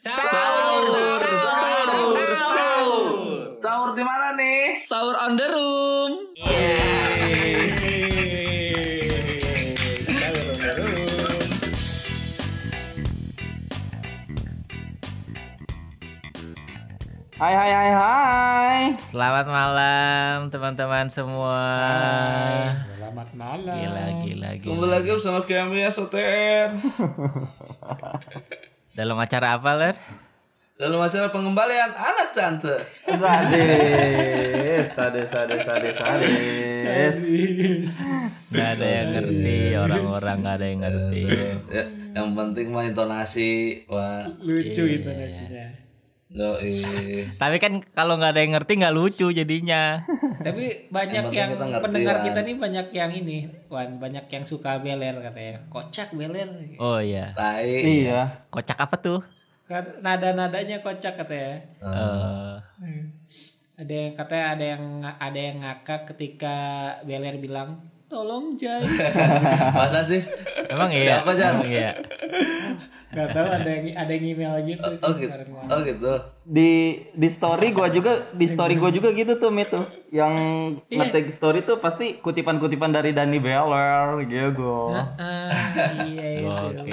Sahur, sahur, sahur. Sahur di mana nih? Sahur on the room. Sahur on the room. Hai hai hai hai. Selamat malam teman-teman semua. Selamat malam. Gila gila Kembali gila. lagi bersama kami ya Soter. Dalam acara apa ler? Dalam acara pengembalian anak tante. Sadis, sadis, sadis, sadis, sadis. Gak ada yang ngerti orang-orang gak ada yang ngerti. Ya, yang penting mah intonasi, wah. Lucu intonasinya. Yoi. Tapi kan kalau nggak ada yang ngerti nggak lucu jadinya. Tapi banyak Yang yang, kita ngerti, pendengar Wan. kita nih banyak yang ini, Wan, banyak yang suka beler katanya. Kocak beler. Oh iya. Tai. Iya. Kocak apa tuh? Nada-nadanya kocak katanya. Eh, Ada yang katanya ada yang ada yang ngakak ketika beler bilang, "Tolong Jai." Masa sih? emang iya. Siapa, Jan? Emang iya. Gak tahu ada yang ada yang email gitu. Oh gitu. kemarin malam. Oh gitu. di di story gua juga di story gua juga gitu tuh Mit tuh yang Iya. ngetik story tuh pasti kutipan-kutipan dari Danny Beller gitu Ah, iya itu. Oke.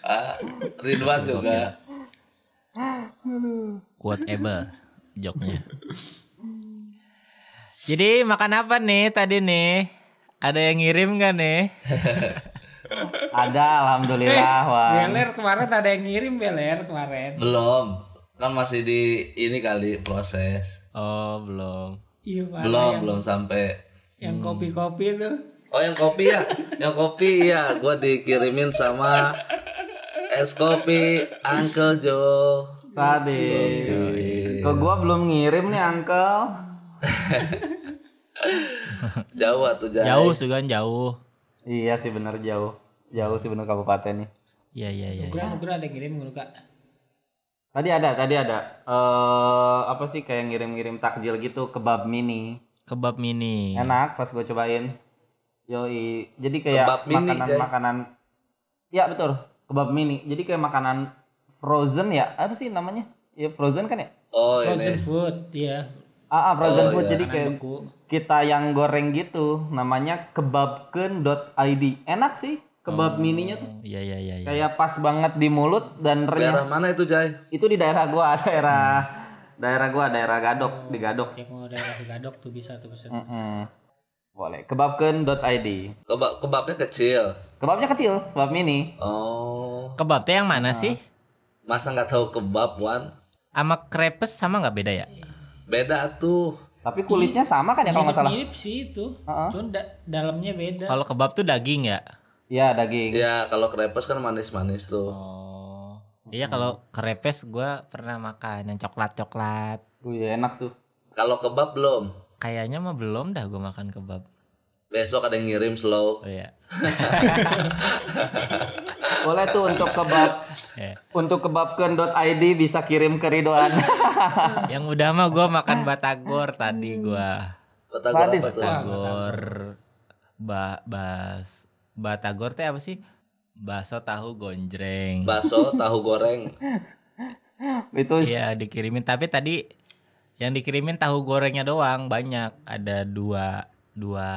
Ah, Ridwan juga. Quotable joknya. Jadi makan apa nih tadi nih? Ada yang ngirim gak nih? ada alhamdulillah wah Beler kemarin ada yang ngirim beler kemarin. Belum. Kan masih di ini kali proses. Oh belum. Iya, Belum, yang, belum sampai. yang kopi-kopi tuh. Oh yang kopi ya, yang kopi ya, gue dikirimin sama es kopi Uncle Joe. tadi kok gua belum ngirim nih uncle Jauh tuh Jai. Jauh Sugan jauh. iya sih bener jauh jauh sih bener kabupaten nih. Iya iya iya. Nugra, Nugra ada yang ngirim Nugra. tadi ada tadi ada. Eh apa sih kayak ngirim-ngirim takjil gitu kebab mini. Kebab mini. enak pas gua cobain. Yoi. Jadi kayak Kebab mini, makanan Jay. makanan. Ya betul. Kebab mini. Jadi kayak makanan frozen ya? Apa sih namanya? Ya frozen kan ya? Oh Frozen ini. food, iya. ah, ah, frozen Oh, food. iya. jadi kayak kita yang goreng gitu namanya kebabken.id enak sih kebab mininya tuh Iya iya iya. iya. kayak pas banget di mulut dan Daerah renyah mana itu Jai? itu di daerah gua daerah daerah gua daerah Gadok di Gadok Cek mau daerah Gadok tuh bisa tuh bisa. Mm-mm. boleh kebabken.id Kebab kebabnya kecil. kebabnya kecil kebab mini Oh, Kebab teh yang mana sih? masa nggak tahu kebab Wan? Sama krepes sama nggak beda ya? Beda tuh. tapi kulitnya sama kan ya kalau nggak salah Mirip sih itu. Heeh. Cuman da- dalamnya beda. Kalau kebab tuh daging ya? Iya daging Ya kalau krepes kan manis-manis tuh. Oh. Iya kalau krepes gua pernah makan yang coklat-coklat. Wih, iya, enak tuh Kalau kebab belum. Kayaknya mah belum dah gua makan kebab. Besok ada yang ngirim slow. Oh iya. boleh tuh untuk kebab Ya. untuk kebabken.id bisa kirim ke Ridwan Yang udah mah gua makan batagor tadi gua. Batagor Sadis. apa tuh? Batagor ba bas batagor teh apa sih? Bakso tahu gonjreng. Bakso, tahu goreng. itu Iya dikirimin tapi tadi yang dikirimin tahu gorengnya doang banyak ada dua dua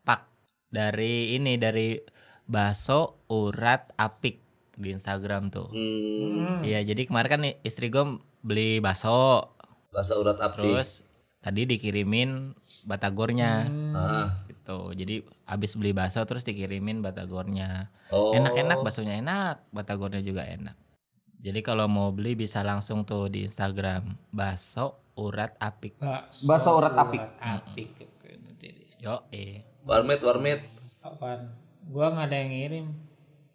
pak dari ini dari bakso urat apik di Instagram tuh. Hmm, Iya jadi kemarin kan istri gue beli bakso bakso urat api. terus tadi dikirimin batagornya Ah. Gitu. Jadi abis beli bakso terus dikirimin batagornya. Oh. Enak-enak baksonya enak, batagornya juga enak. Jadi kalau mau beli bisa langsung tuh di Instagram bakso urat apik. Bakso urat apik. Apik. Deh. Yo eh. Warmit, warmit. Apaan? Gua nggak ada yang ngirim.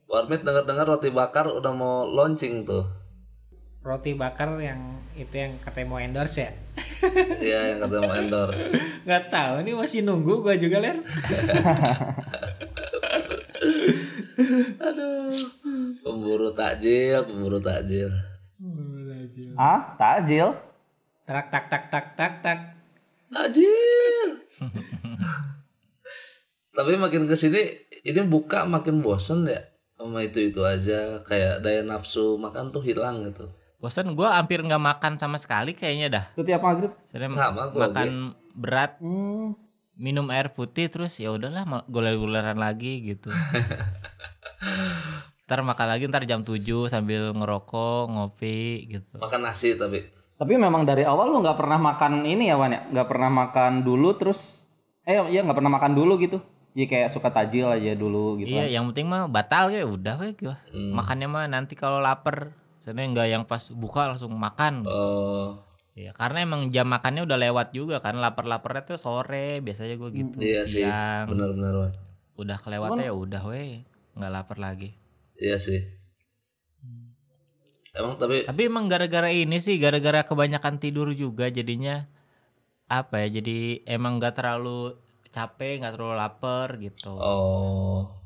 Warmit dengar-dengar roti bakar udah mau launching tuh. Roti bakar yang itu yang katanya mau endorse ya? Iya yang kata mau endorse. Nggak tahu ini masih nunggu gua juga ler. Pemburu takjil, pemburu takjil. ah takjil Tak tak tak tak tak tak. Takjil. Tapi makin ke sini ini buka makin bosen ya. sama itu itu aja kayak daya nafsu makan tuh hilang gitu Bosan gue hampir nggak makan sama sekali kayaknya dah. Setiap maghrib. Sama gua makan berat, Hmm. minum air putih terus ya udahlah goler-goleran lagi gitu. ntar makan lagi ntar jam 7 sambil ngerokok, ngopi gitu. makan nasi tapi Tapi memang dari awal lu nggak pernah makan ini ya Wan ya? Nggak pernah makan dulu terus eh iya nggak pernah makan dulu gitu. Jadi kayak suka tajil aja dulu gitu. Iya, kan. yang penting mah batal ya udah we gua. Hmm. Makannya mah nanti kalau lapar. Soalnya nggak yang pas buka langsung makan. oh Iya, karena emang jam makannya udah lewat juga kan. Lapar-laparnya tuh sore biasanya gue gitu. iya sih Siang. benar-benar Wan Udah kelewatnya ya udah we. nggak lapar lagi. iya sih emang tapi Tapi emang gara-gara ini sih, gara-gara kebanyakan tidur juga jadinya apa ya? Jadi emang nggak terlalu capek, nggak terlalu lapar gitu. oh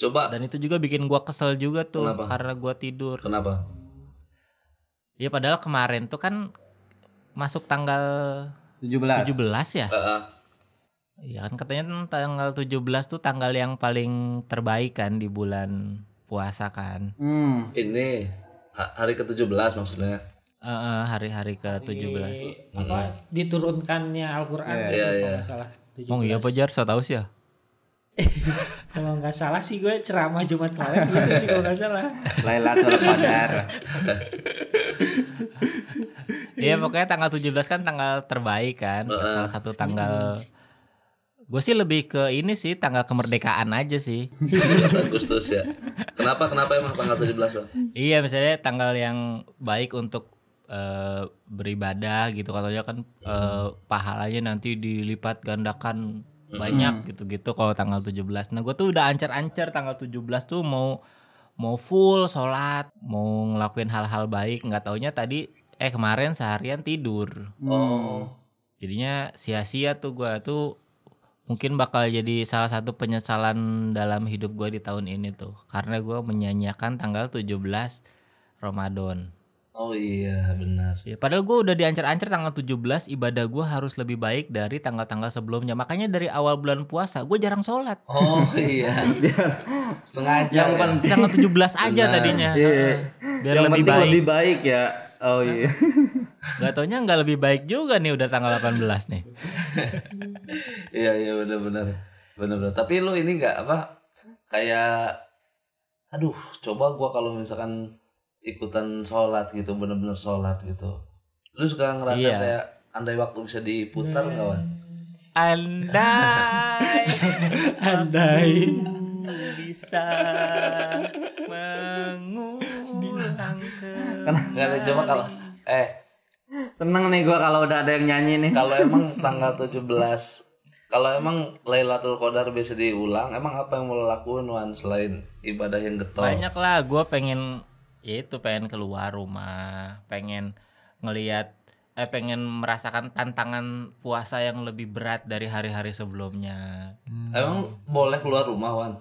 coba Dan itu juga bikin gua kesel juga tuh Kenapa? karena gua tidur. kenapa Ya padahal kemarin tuh kan masuk tanggal 17. 17 ya. Eh, eh. Iya kan katanya tanggal 17 tuh tanggal yang paling terbaik kan di bulan puasa kan. Hmm. ini ha- hari ke-17 maksudnya Eh, eh, hari-hari ke-17. Di- apa diturunkannya Al-Qur'an itu kalau iya. nggak salah. Oh iya 17. Pak Jar, saya tahu sih ya. Kalau nggak salah sih gue ceramah Jumat kemarin gitu sih kalau nggak salah. Lailatul Qadar. Iya pokoknya tanggal 17 kan tanggal terbaik kan. Heeh. Salah satu tanggal Gue sih lebih ke ini sih tanggal kemerdekaan aja sih. Agustus ya kenapa kenapa emang tanggal 17 Bang? iya misalnya tanggal yang baik untuk eh, beribadah gitu katanya kan eh, pahalanya nanti dilipat gandakan banyak gitu-gitu kalau tanggal 17. Nah gue tuh udah ancar-ancar tanggal 17 tuh mau mau full sholat, mau ngelakuin hal-hal baik. Nggak taunya tadi eh kemarin seharian tidur. oh Jadinya sia-sia tuh gua tuh mungkin bakal jadi salah satu penyesalan dalam hidup gua di tahun ini tuh karena gua menyanyiakan tanggal 17 Ramadan. Oh iya benar Ya, padahal gua udah diancar-ancar tanggal 17 ibadah gua harus lebih baik dari tanggal-tanggal sebelumnya. Makanya dari awal bulan puasa gue jarang sholat. oh iya sengaja Yang ya. penting Tanggal 17 aja Benar. tadinya. Iya. Biar yang lebih baik. lebih baik ya. Oh iya. Gak taunya nggak lebih baik juga nih udah tanggal 18 nih. Iya iya benar-benar benar-benar. Tapi lu ini nggak apa kayak aduh coba gua kalau misalkan ikutan sholat gitu bener-bener sholat gitu. Lu suka ngerasa Iya. kayak andai waktu bisa diputar nggak Wan? Andai Andai. bisa mengulang Nggak ada coba kalau eh Seneng nih gua kalau udah ada yang nyanyi nih. kalau emang tanggal 17 kalau emang Lailatul Qadar bisa diulang, emang apa yang mau lakuin Wan selain ibadah yang getol? banyak lah gue pengen itu pengen keluar rumah pengen ngelihat eh pengen merasakan tantangan puasa yang lebih berat dari hari-hari sebelumnya Emang boleh keluar rumah Wan?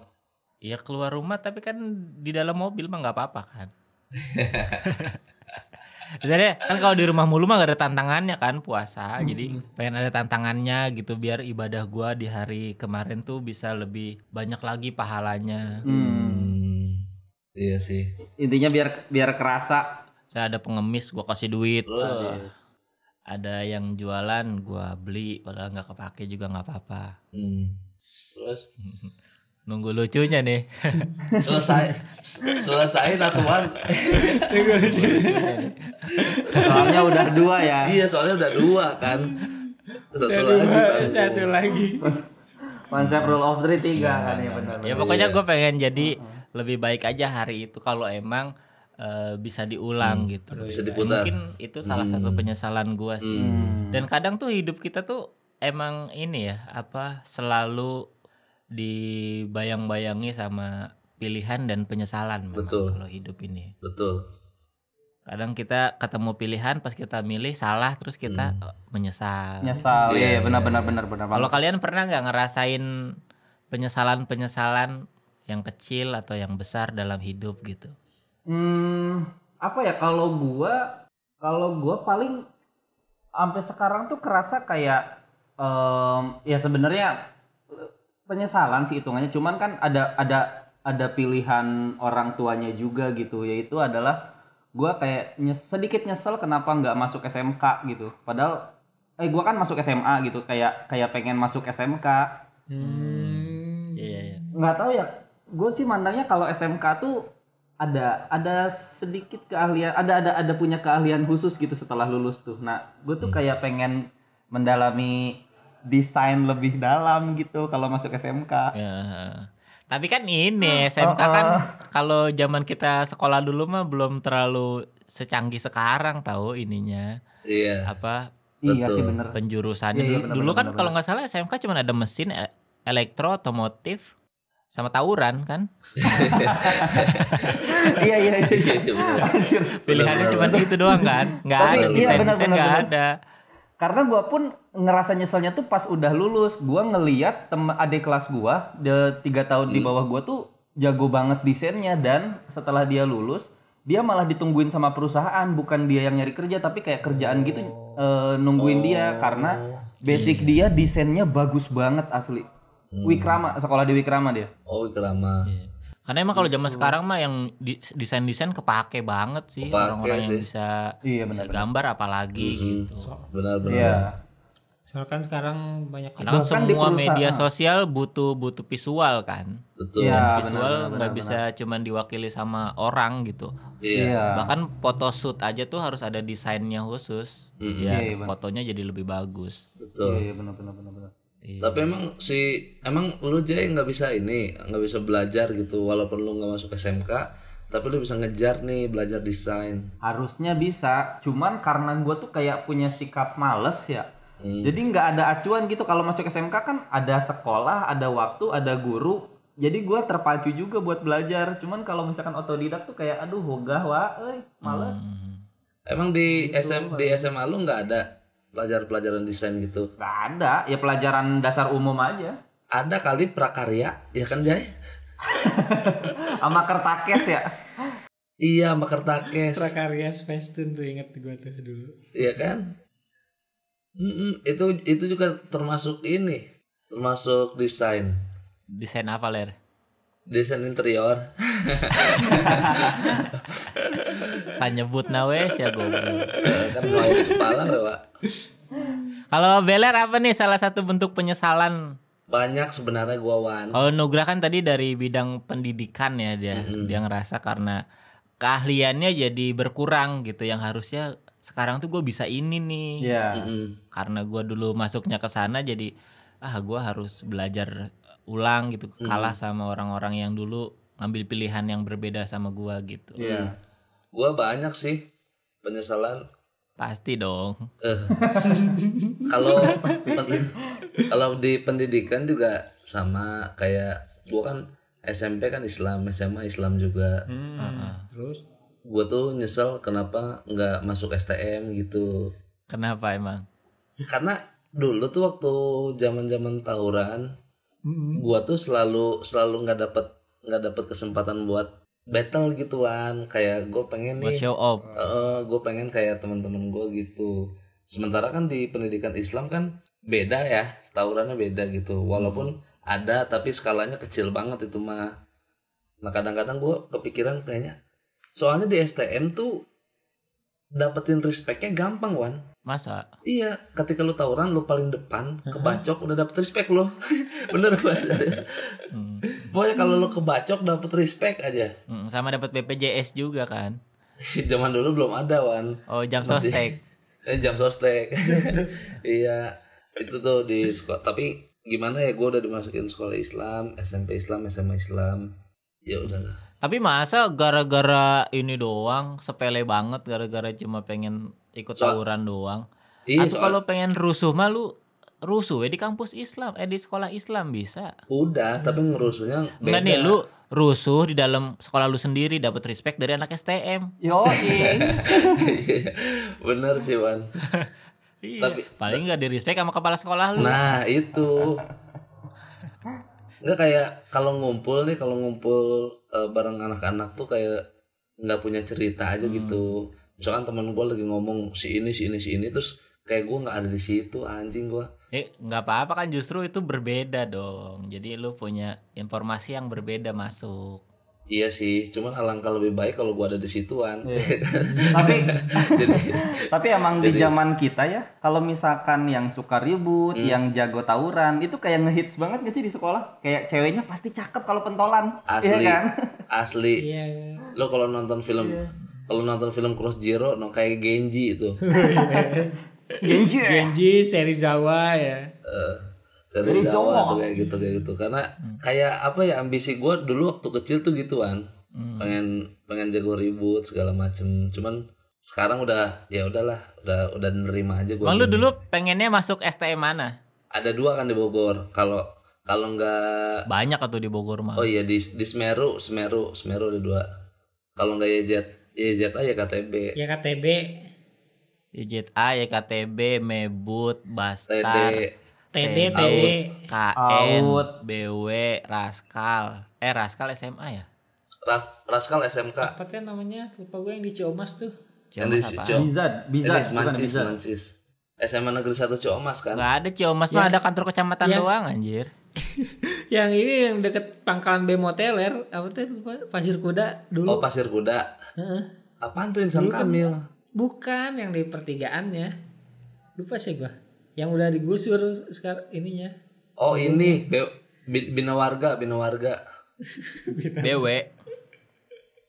Iya keluar rumah tapi kan di dalam mobil mah nggak apa-apa kan. Jadi kan kalau di rumah mulu mah gak ada tantangannya kan puasa. Jadi pengen ada tantangannya gitu biar ibadah gua di hari kemarin tuh bisa lebih banyak lagi pahalanya. Hmm. Iya sih. Intinya biar biar kerasa. Saya ada pengemis gua kasih duit. Terus Terus ada yang jualan gua beli padahal nggak kepake juga nggak apa-apa. Hmm. Terus Nunggu lucunya nih. selesai selesai atuan Soalnya udah dua ya. iya soalnya udah dua kan satu lagi tanggung. Satu lagi. Konsep rule of three tiga kan ya benar. Ya pokoknya gue pengen jadi lebih baik aja hari itu kalau emang eh, bisa diulang gitu. Bisa diputar. Mungkin itu salah satu penyesalan gua sih. Hmm. Dan kadang tuh hidup kita tuh emang ini ya apa selalu dibayang-bayangi sama pilihan dan penyesalan memang Betul. kalau hidup ini. betul Kadang kita ketemu pilihan pas kita milih salah terus kita eh, menyesal. Nyesal. Iya, benar benar benar benar. Kalau kalian pernah nggak ngerasain penyesalan-penyesalan yang kecil atau yang besar dalam hidup gitu? Hmm, apa ya kalau gua kalau gua paling sampai sekarang tuh kerasa kayak em, ya sebenarnya penyesalan sih hitungannya cuman kan ada ada ada pilihan orang tuanya juga gitu yaitu adalah gua kayak nyes- sedikit nyesel kenapa nggak masuk SMK gitu padahal eh gua kan masuk SMA gitu kayak kayak pengen masuk SMK Hmm. Iya, iya. nggak tahu ya gue sih mandangnya kalau SMK tuh ada ada sedikit keahlian ada ada ada punya keahlian khusus gitu setelah lulus tuh. Nah gue tuh kayak pengen mendalami desain lebih dalam gitu kalau masuk SMK Ya. Tapi kan ini SMK kan kalau zaman kita sekolah dulu mah belum terlalu secanggih sekarang tahu ininya. Iya. apa? Iya sih Betul. bener. Penjurusannya. Iya, iya, dulu, benar, dulu benar, kan kalau nggak salah SMK cuma ada mesin e- elektro otomotif sama tawuran kan? Iya iya iya. Iya, iya, pilihannya cuma itu doang kan? Nggak Tapi ada iya, desain desain nggak ada. Karena gua pun ngerasa nyeselnya tuh pas udah lulus. Gua ngeliat temen adik kelas gua de tiga tahun di bawah gua tuh jago banget desainnya. Dan setelah dia lulus dia malah ditungguin sama perusahaan. Bukan dia yang nyari kerja tapi kayak kerjaan gitu eh, nungguin dia. Karena basic dia desainnya bagus banget asli Hmm. Wikrama sekolah di Wikrama dia Oh, Wikrama. Iya. karena emang kalau zaman sekarang mah yang desain desain kepake banget sih Kepake orang-orang yang sih. bisa Iya, bisa benar-benar. gambar apalagi gitu Benar-benar. iya Soalnya kan sekarang banyak karena kan semua media sosial butuh butuh visual kan Betul. Iya. visual benar, nggak benar, bisa cuman diwakili sama orang gitu Iya. iya bahkan photoshoot aja tuh harus ada desainnya khusus Mm-mm. biar Iya, iya, benar. fotonya jadi lebih bagus Betul. iya iya benar benar benar benar Iya. Tapi emang si emang lu Jay nggak bisa ini nggak bisa belajar gitu walaupun lu nggak masuk SMK tapi lu bisa ngejar nih belajar desain. harusnya bisa cuman karena gua tuh kayak punya sikap males ya Hmm. Jadi nggak ada acuan gitu kalau masuk SMK kan ada sekolah, ada waktu, ada guru. Jadi gua terpacu juga buat belajar. Cuman kalau misalkan otodidak tuh kayak aduh hogah wah, euy, males. Hmm. Emang di SM di SMA lu nggak ada pelajaran-pelajaran desain gitu? Nggak ada, ya pelajaran dasar umum aja. Ada kali prakarya, ya kan Jay? Sama kertakes ya. Iya, sama kertakes. prakarya Space Tune tuh inget gue tuh dulu. Iya kan? Mm-mm, itu itu juga termasuk ini, termasuk desain, desain apa ler desain interior. saya nyebut nawe ya goblok Eh, kan mau kepala Pak. kalau beler apa nih salah satu bentuk penyesalan Banyak sebenarnya gua wan. kalau Nugra kan tadi dari bidang pendidikan ya dia dia ngerasa karena keahliannya jadi berkurang gitu yang harusnya sekarang tuh gue bisa ini nih Iya. Mm-mm. karena gua dulu masuknya ke sana jadi ah gua harus belajar ulang gitu kalah sama orang-orang yang dulu ngambil pilihan yang berbeda sama gua gitu Iya. Gua banyak sih penyesalan. pasti dong Eh, kalau pen- kalau di pendidikan juga sama kayak gua kan SMP kan Islam, SMA Islam juga. Hmm. Terus Gua tuh nyesel kenapa nggak masuk STM gitu. kenapa emang Karena dulu tuh waktu zaman-zaman tawuran, Mm-mm. gua tuh selalu selalu nggak dapet nggak dapet kesempatan buat battle gituan. Kayak gue pengen buat nih show off. Gue pengen kayak teman-teman gue gitu. Sementara kan di pendidikan Islam kan beda ya tawurannya beda gitu. Walaupun ada tapi skalanya kecil banget itu mah. Nah kadang-kadang gue kepikiran kayaknya soalnya di STM tuh dapetin respectnya gampang wan masa Iya, ketika lu tawuran lu paling depan, kebacok udah dapet respect lu. Bener banget. Hmm. Pokoknya kalau lu kebacok dapet respect aja. Hmm, sama dapat BPJS juga kan Zaman dulu belum ada, Wan. oh jam Masih- sostek Eh, jam sostek. iya, itu tuh di sekolah. Tapi gimana ya, gue udah dimasukin sekolah Islam, SMP Islam, SMA Islam. Ya udahlah. Tapi masa gara-gara ini doang sepele banget gara-gara cuma pengen ikut Soal- tawuran doang. Iya, Atau kalau pengen rusuh mah lu rusuh ya di kampus Islam, eh di sekolah Islam bisa. udah, tapi ngerusuhnya beda. Enggak nih lu rusuh di dalam sekolah lu sendiri dapat respect dari anak STM. Yo, Bener sih, Wan. Iya. Tapi- paling enggak di respect sama kepala sekolah lu. Nah itu nggak kayak kalau ngumpul nih kalau ngumpul eh, bareng anak-anak tuh kayak nggak punya cerita aja gitu. Misalkan teman gue lagi ngomong si ini si ini si ini terus kayak gue nggak ada di situ anjing gue. Eh, nggak apa-apa kan justru itu berbeda dong. Jadi lu punya informasi yang berbeda masuk. Iya sih, cuman alangkah lebih baik kalau gua ada di situan. tapi Jadi tapi emang di Jadi- zaman kita ya kalau misalkan yang suka ribut Hmm. yang jago tawuran itu kayak ngehits banget gak sih di sekolah kayak ceweknya pasti cakep kalau pentolan Asli. Iya kan asli Iya. lo kalau nonton film kalau nonton film Cross Zero no kayak Genji itu Genji Genji, Serizawa ya. Eh, dari Dari Jawa Jawa. tuh kayak gitu kayak gitu. Karena kayak apa ya ambisi gua dulu waktu kecil tuh gituan. Pengen pengen jago ribut segala macem. Cuman sekarang udah ya udahlah udah udah nerima aja gua Bang lu dulu pengennya masuk STM mana? ada dua kan di Bogor. Kalau kalau nggak Banyak atau di Bogor mah. oh iya di di Semeru Semeru Semeru ada dua. Kalau nggak YZ YZA ya KTB Ya KTB. YZA, YKTB, Mebut, Bastar, TD, TD, TD. KN. BW, Raskal. Eh Raskal SMA ya? Ras, Raskal SMK Apa kan namanya? Lupa gue yang di Ciomas tuh. yang di Ciomas apa? Bizad bukan Mancis Mancis SMA Negeri 1 Ciomas kan Nggak ada Ciomas mah Ya. ada kantor kecamatan Ya. doang anjir. Yang ini yang deket pangkalan Bemoteler, apa tuh Pasir Kuda oh dulu. Pasir Kuda Heeh. apaan tuh Insan Kamil Bukan yang di pertigaannya. Lupa sih gua. Yang udah digusur sekarang ininya. oh ini Be- Bi- Bina Warga Bina Warga BW.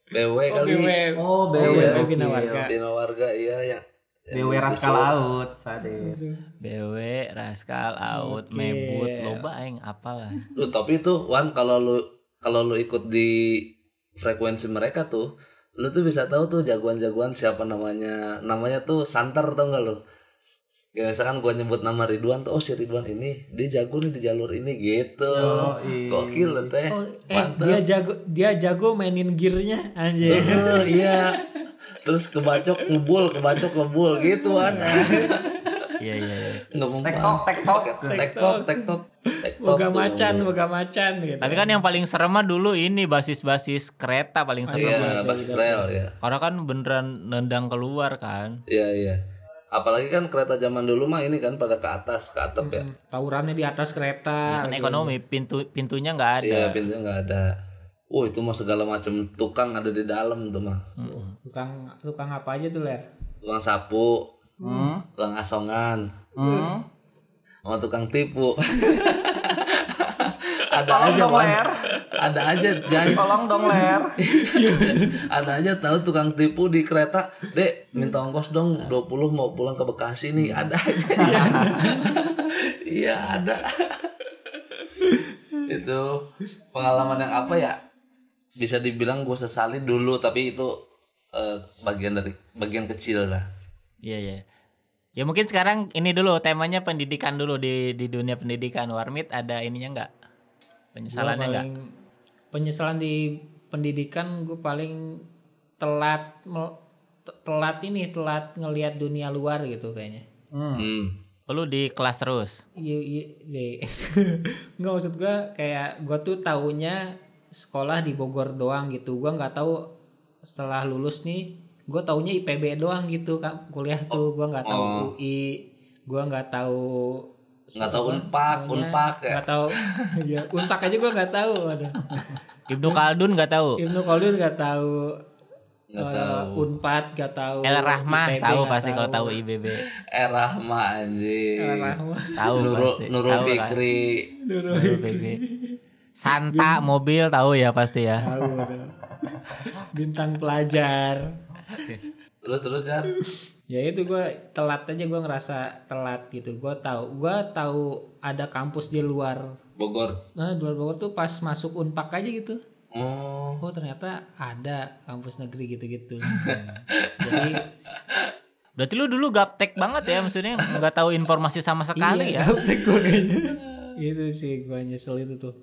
BW Oh, kali BW. oh BW, BW oke. Bina Warga. Bina Warga iya ya BW Raskal Out Sadis BW, Raskal, Out, Oke. Mebut, loba aing apalah. Lu tapi itu Wan kalau lu kalau lu ikut di frekuensi mereka tuh lu tuh bisa tahu tuh jagoan-jagoan siapa namanya namanya tuh santer tau gak lu ya misalkan gua nyebut nama Ridwan tuh oh si Ridwan ini dia jago nih di jalur ini gitu Yoi. gokil lu teh Oh, eh dia jago dia jago mainin gearnya anjir. Oh, iya terus kebacok ngebul kebacok ngebul gitu kan Iya iya. iya. ngomong Tektok, tektok. tektok tektok tektok Boga macan, boga macan gitu. Tapi kan yang paling serem mah dulu ini basis-basis kereta paling serem. iya basis rel ya Orang kan beneran nendang keluar kan. iya iya apalagi kan kereta zaman dulu mah ini kan pada ke atas ke atap ya Tawurannya di atas kereta. kan ekonomi pintu pintunya nggak ada. Iya pintunya nggak ada. Oh itu mah segala macam tukang ada di dalam tuh mah. Tukang tukang apa aja tuh ler? Tukang sapu, Hmm. tukang asongan, Hmm. sama tukang tipu. ada Tolong aja dong. Ler. Ada aja jangan Tolong dong Ler. ada aja tahu tukang tipu di kereta. Dek, minta ongkos dong 20 mau pulang ke Bekasi nih. Ada aja. Iya, ada. itu pengalaman yang apa ya? Bisa dibilang gue sesali dulu tapi itu eh, bagian dari bagian kecil lah. Iya iya. Ya mungkin sekarang ini dulu temanya pendidikan dulu di di dunia pendidikan Warmit ada ininya nggak? Penyesalannya Gua nggak? paling- Penyesalan di pendidikan gue paling telat telat ini telat ngelihat dunia luar gitu kayaknya. Hmm. Hmm. Lu di kelas terus. Iya iya iya. Nggak maksud gue kayak gue tuh taunya sekolah di Bogor doang gitu. Gue nggak tahu setelah lulus nih gue taunya IPB doang gitu kak kuliah tuh gue nggak tahu Oh. UI gue nggak tahu Nggak tahu apa Unpak, namanya, Unpak ya. nggak tahu ya unpak aja gue nggak tahu ada Ibnu Khaldun nggak tahu. Ibnu Khaldun nggak tahu Nggak eh, tahu. Unpad nggak tahu El Rahmah IPB tahu pasti kalau tahu IBB. Eh Rahma anjing. El Rahmah Tahu Nurul pasti. Nurul kan? Fikri. Nurul Nurul Fikri. Santa mobil tahu ya pasti ya. tahu ada. bintang pelajar Terus terus Jar. Ya itu gue telat aja gue ngerasa telat gitu gue tahu gue tahu ada kampus di luar Bogor. nah di luar Bogor tuh pas masuk unpak aja gitu Oh. oh ternyata ada kampus negeri gitu-gitu jadi Berarti lu dulu gaptek banget ya maksudnya nggak tahu informasi sama sekali iya, ya. gaptek gue kayaknya itu sih gue nyesel itu tuh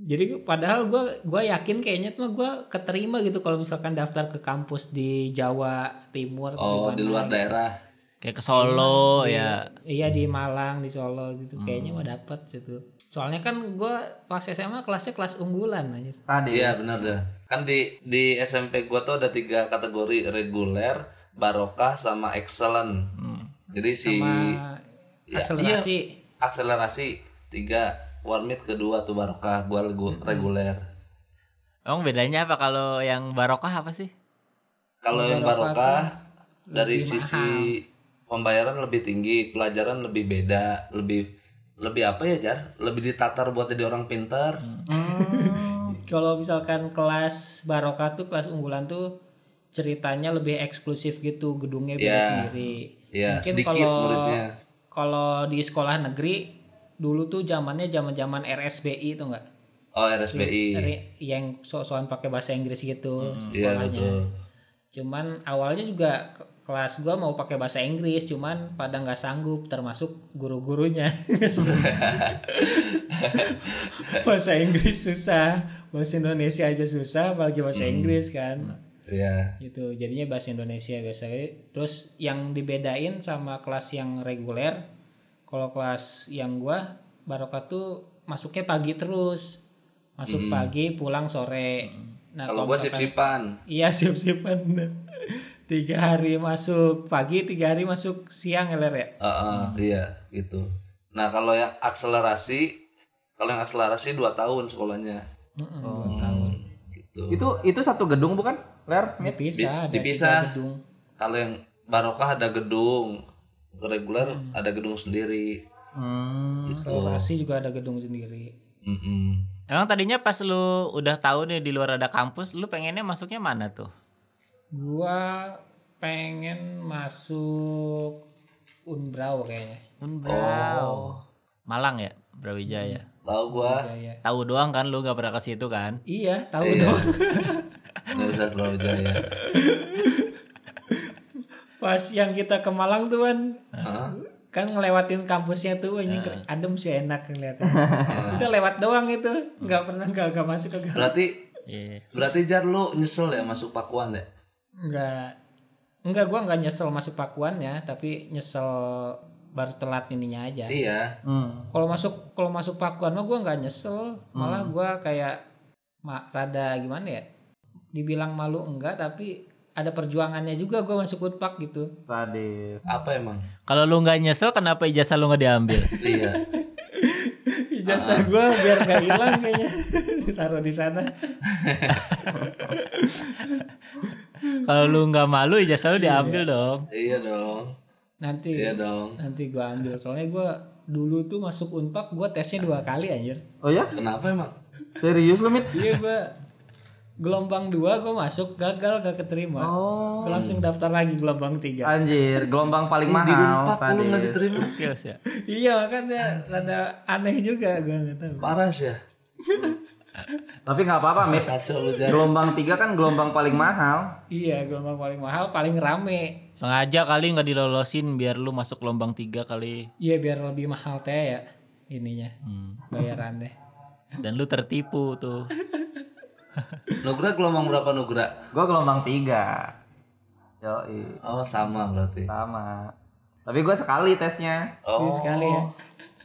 jadi padahal gue gue yakin kayaknya tuh gue keterima gitu kalau misalkan daftar ke kampus di Jawa Timur atau Oh di mana luar gitu. daerah. Kayak ke Solo ya. Iya di Malang, di Solo gitu. Kayaknya mah dapat gitu. Soalnya kan gua pas SMA kelasnya kelas unggulan anjir. Tadi. Iya benar dah. Kan di di SMP gua tuh ada tiga kategori reguler, barokah sama excellent. Hmm. Jadi si Sama Ya, akselerasi. akselerasi tiga warmit kedua tuh barokah gua regu- reguler Emang bedanya apa kalau yang barokah apa sih? kalau yang Barokah dari lebih sisi pembayaran lebih tinggi pelajaran lebih beda lebih lebih apa ya jar lebih ditatar buat jadi orang pintar Kalau misalkan kelas barokah tuh kelas unggulan tuh ceritanya lebih eksklusif gitu, gedungnya beda Iya. sendiri. ya Mungkin sedikit kalau- muridnya Kalau di sekolah negeri dulu tuh zamannya zaman-zaman RSBI tuh enggak? oh RSBI Yang so-soan pakai bahasa Inggris gitu iya sekolahnya. betul Cuman awalnya juga ke- kelas gua mau pakai bahasa Inggris, cuman pada nggak sanggup, termasuk guru-gurunya. bahasa Inggris susah, bahasa Indonesia aja susah, apalagi bahasa Inggris kan. Iya. Gitu, jadinya bahasa Indonesia biasanya. Terus yang dibedain sama kelas yang reguler, kalau kelas yang gua barokah tuh masuknya pagi terus, masuk pagi, pulang sore. Nah, kalau gua misalkan- sip-sipan Iya sip-sipan bener. Tiga hari masuk pagi, tiga hari masuk siang ya Ler ya? Heeh, iya gitu nah kalau yang akselerasi kalau yang akselerasi dua tahun sekolahnya Mm-mm, dua tahun. gitu Itu itu satu gedung bukan? Ler? Dipisah, ada dipisah. gedung. kalau yang barokah ada gedung reguler ada gedung sendiri Hmm. gitu juga ada gedung sendiri. Mm-mm. Emang tadinya pas lu udah tahu nih di luar ada kampus, lu pengennya masuknya mana tuh? Gua pengen masuk Unbrau kayaknya. Unbrau. Malang ya, Brawijaya. tahu gua. Tahu doang kan lu gak pernah ke situ kan? Iya, tahu Iya. dong. Universitas Brawijaya Pas yang kita ke Malang tuh kan, Hah? kan ngelewatin kampusnya tuh ini keren- adem sih enak ngeliatnya. Udah lewat doang itu, nggak pernah nggak nggak masuk ke berarti Iya. berarti jar lu nyesel ya masuk Pakuan ya Enggak. Enggak gua nggak nyesel masuk pakuan ya, tapi nyesel baru telat ininya aja. iya Hmm. Kalau masuk kalau masuk pakuan mah gua nggak nyesel, malah gua kayak ma rada gimana ya? Dibilang malu enggak, tapi ada perjuangannya juga gua masuk Unpak gitu. Sadis. apa emang Kalau lu nggak nyesel, kenapa ijazah lu nggak diambil? iya Ijazah gua biar nggak hilang kayaknya ditaruh di sana. Kalau lu nggak malu, ijazah lu diambil dong. iya dong Nanti iya dong nanti gua ambil. Soalnya gua dulu tuh masuk Unpak gua tesnya dua kali anjir. Oh ya? kenapa emang Serius lu, Mit? Iya gua gelombang dua gua masuk gagal gak keterima. Oh. Gua langsung daftar lagi gelombang tiga. Anjir, gelombang paling Ih, di mahal. Unpad lu nggak diterima Kios ya. Iya makanya rada aneh juga gua nggak tahu. parah sih ya Tapi nggak apa-apa, Mit. Gelombang tiga kan gelombang paling mahal. Iya gelombang paling mahal paling rame. Sengaja kali nggak dilolosin biar lu masuk gelombang tiga kali. Iya biar lebih mahal teh ya ininya Hmm. bayarannya. Dan lu tertipu tuh. Nugra gelombang berapa Nugra Gua gelombang tiga. Yoi, oh sama berarti sama. Tapi gua sekali tesnya. oh Ini sekali ya.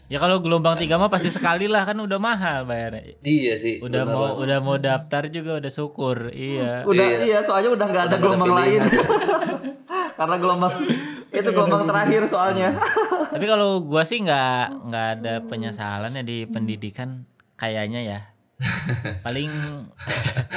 Ya kalau gelombang tiga mah pasti sekali lah kan udah mahal bayarnya. iya sih Udah bener mau banget. udah mau daftar juga udah syukur. Iya. Udah Iya. iya, soalnya udah nggak ada Udah ada gelombang lain. Karena gelombang itu gelombang terakhir soalnya. Tapi kalau gua sih nggak nggak ada penyesalan ya di pendidikan kayaknya ya. Paling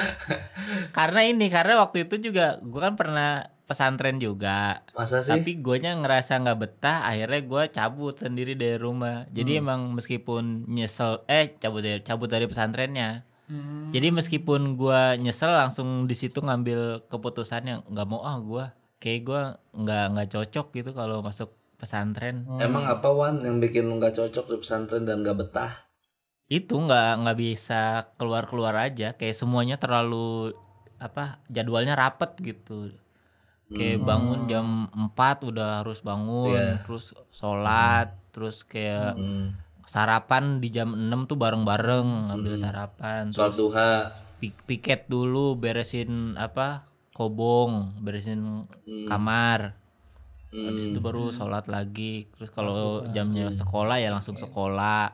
karena ini karena waktu itu juga gua kan pernah pesantren juga. masa sih Tapi guanya ngerasa nggak betah, akhirnya gua cabut sendiri dari rumah. Jadi Hmm. emang meskipun nyesel eh cabut dari cabut dari pesantrennya. Hmm. Jadi meskipun gua nyesel langsung di situ ngambil keputusan yang nggak mau ah gua kayak gua nggak nggak cocok gitu kalau masuk pesantren. emang apa Wan yang bikin lu nggak cocok di pesantren dan nggak betah Itu nggak nggak bisa keluar-keluar aja. Kayak semuanya terlalu apa jadwalnya rapet gitu. Kayak bangun jam 4 udah harus bangun, Iya. terus sholat, terus kayak hmm. sarapan di jam 6 tuh bareng-bareng ngambil sarapan. sholat duha. pi- piket dulu beresin apa kobong beresin kamar. Habis Hmm. itu baru sholat lagi. Terus kalau jamnya sekolah ya langsung sekolah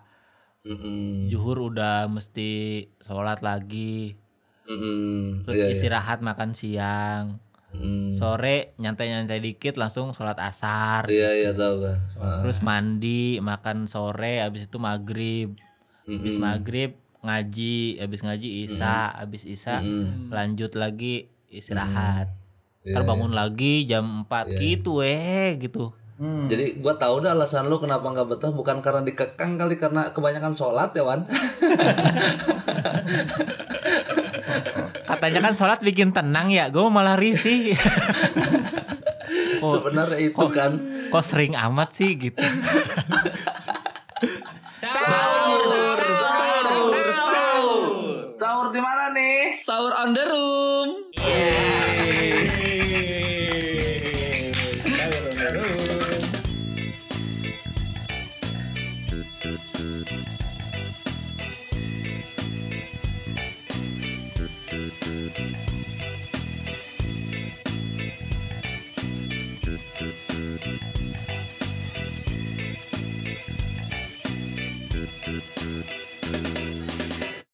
Mm-mm. juhur udah mesti sholat lagi Mm-mm. terus Iya, iya. istirahat makan siang Hmm. Sore nyantai-nyantai dikit langsung sholat asar. Iya iya tahu kan. Ah. Terus mandi, makan sore, habis itu maghrib. Habis Mm-mm. maghrib ngaji, habis ngaji isya, habis isya Mm-mm. lanjut lagi istirahat. Iya, Ntar bangun lagi jam 4 Iya, gitu eh gitu. Hmm. Jadi gua tahu dah alasan lu kenapa nggak betah bukan karena dikekang kali karena kebanyakan sholat ya Wan. Katanya kan sholat bikin tenang ya, gue malah risih. kok, Sebenarnya itu kok- kan. kok sering amat sih gitu. Sahur, sahur, sahur. Sahur di mana nih? Sahur on the room.